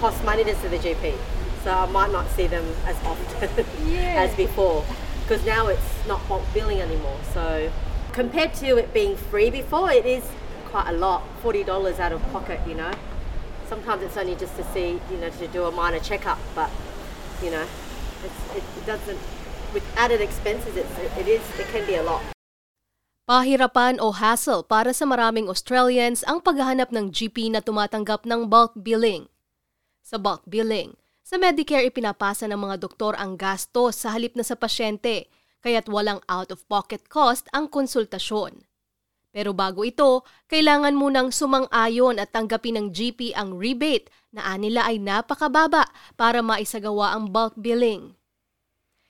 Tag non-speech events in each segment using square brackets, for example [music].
cost money to see the GP. So I might not see them as often [laughs] Yeah. as before because now it's not bulk billing anymore. So compared to it being free before, it is quite a lot, $40 out of pocket, you know. Sometimes it's only just to see, you know, to do a minor checkup, but, you know, it's, it, it doesn't, with added expenses, it's, it is, it can be a lot. Pahirapan o hassle para sa maraming Australians ang paghahanap ng GP na tumatanggap ng bulk billing. Sa bulk billing, sa Medicare ipinapasa ng mga doktor ang gastos sa halip na sa pasyente, kaya't walang out-of-pocket cost ang konsultasyon. Pero bago ito, kailangan munang sumang-ayon at tanggapin ng GP ang rebate na anila ay napakababa para maisagawa ang bulk billing.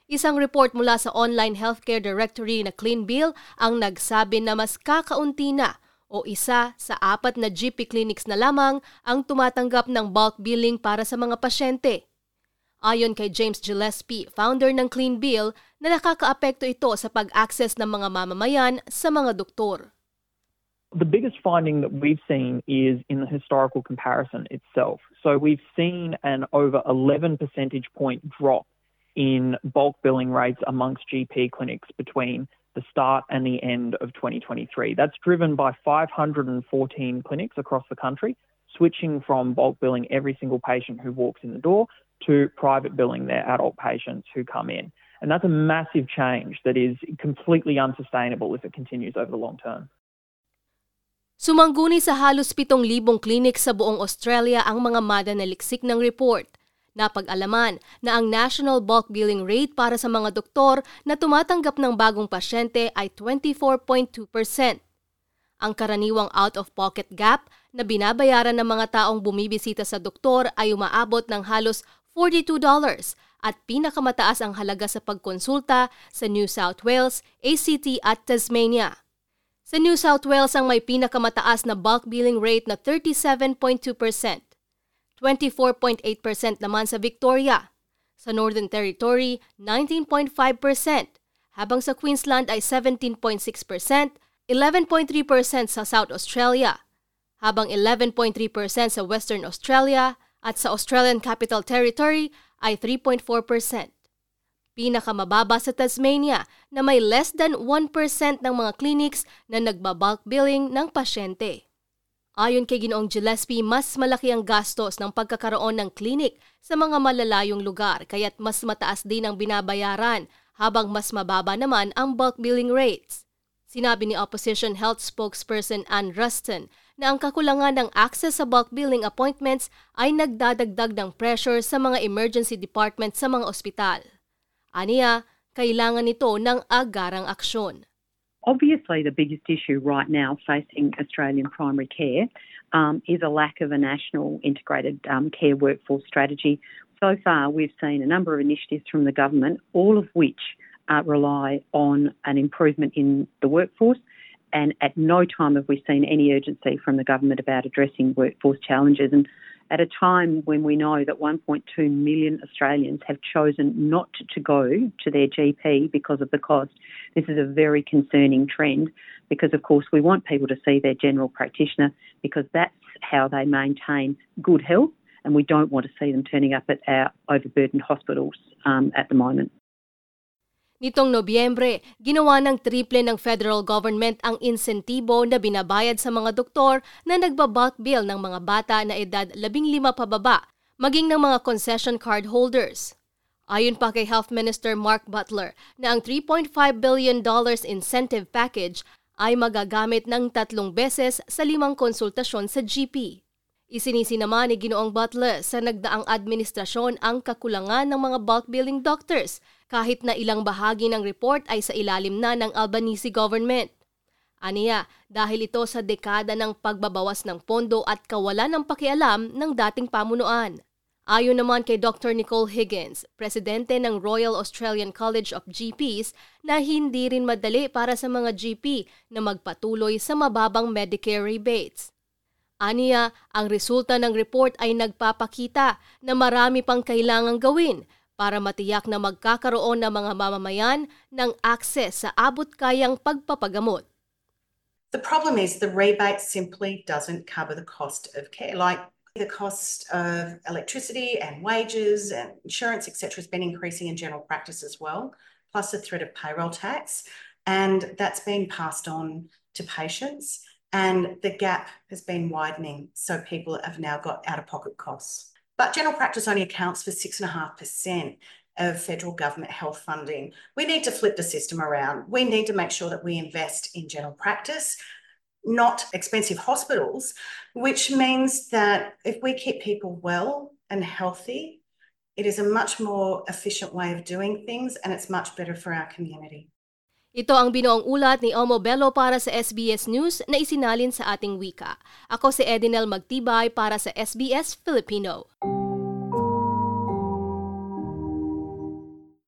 Isang report mula sa online healthcare directory na Clean Bill ang nagsabi na mas kakaunti na o isa sa apat na GP clinics na lamang ang tumatanggap ng bulk billing para sa mga pasyente. Ayon kay James Gillespie, founder ng Clean Bill, na nakakaapekto ito sa pag-access ng mga mamamayan sa mga doktor. The biggest finding that we've seen is in the historical comparison itself. So we've seen an over 11 percentage point drop in bulk billing rates amongst GP clinics between the start and the end of 2023. That's driven by 514 clinics across the country switching from bulk billing every single patient who walks in the door to private billing their adult patients who come in. And that's a massive change that is completely unsustainable if it continues over the long term. Sumangguni sa halos 7,000 clinic sa buong Australia ang mga madanaliksik ng report. Napag-alaman na ang national bulk billing rate para sa mga doktor na tumatanggap ng bagong pasyente ay 24.2%. Ang karaniwang out-of-pocket gap na binabayaran ng mga taong bumibisita sa doktor ay umaabot ng halos $42 at pinakamataas ang halaga sa pagkonsulta sa New South Wales, ACT at Tasmania. Sa New South Wales ang may pinakamataas na bulk billing rate na 37.2%. 24.8% naman sa Victoria. Sa Northern Territory, 19.5%, habang sa Queensland ay 17.6%, 11.3% sa South Australia, habang 11.3% sa Western Australia at sa Australian Capital Territory ay 3.4%. Pinakamababa sa Tasmania na may less than 1% ng mga clinics na nagbabulk billing ng pasyente. Ayon kay Ginoong Gillespie, mas malaki ang gastos ng pagkakaroon ng clinic sa mga malalayong lugar kaya't mas mataas din ang binabayaran habang mas mababa naman ang bulk billing rates. Sinabi ni Opposition Health Spokesperson Ann Ruston na ang kakulangan ng access sa bulk billing appointments ay nagdadagdag ng pressure sa mga emergency department sa mga ospital. Aniya, kailangan nito ng agarang aksyon. Obviously, the biggest issue right now facing Australian primary care um, is a lack of a national integrated um, care workforce strategy. So far, we've seen a number of initiatives from the government, all of which uh, rely on an improvement in the workforce. And at no time have we seen any urgency from the government about addressing workforce challenges. And at a time when we know that 1.2 million Australians have chosen not to go to their GP because of the cost, this is a very concerning trend because, of course, we want people to see their general practitioner because that's how they maintain good health, and we don't want to see them turning up at our overburdened hospitals um, at the moment. Nitong Nobyembre, ginawa ng triple ng federal government ang insentibo na binabayad sa mga doktor na nagbabulk bill ng mga bata na edad 15 pababa, maging ng mga concession card holders. Ayon pa kay Health Minister Mark Butler na ang $3.5 billion incentive package ay magagamit ng tatlong beses sa limang konsultasyon sa GP. Isinisi naman ni Ginoong Butler sa nagdaang administrasyon ang kakulangan ng mga bulk billing doctors kahit na ilang bahagi ng report ay sa ilalim na ng Albanese government. Aniya, dahil ito sa dekada ng pagbabawas ng pondo at kawalan ng pakialam ng dating pamunuan. Ayon naman kay Dr. Nicole Higgins, presidente ng Royal Australian College of GPs, na hindi rin madali para sa mga GP na magpatuloy sa mababang Medicare rebates. Aniya, ang resulta ng report ay nagpapakita na marami pang kailangang gawin para matiyak na magkakaroon ng mga mamamayan ng akses sa abot-kayang pagpapagamot. The problem is the rebate simply doesn't cover the cost of care. Like The cost of electricity and wages and insurance, etc., has been increasing in general practice as well, plus the threat of payroll tax. And that's been passed on to patients. And the gap has been widening. So people have now got out of pocket costs. But general practice only accounts for 6.5% of federal government health funding. We need to flip the system around. We need to make sure that we invest in general practice not expensive hospitals, which means that if we keep people well and healthy, it is a much more efficient way of doing things and it's much better for our community. Ito ang binuong ulat ni Omo Bello para sa SBS News na isinalin sa ating wika. Ako si Edinel Magtibay para sa SBS Filipino.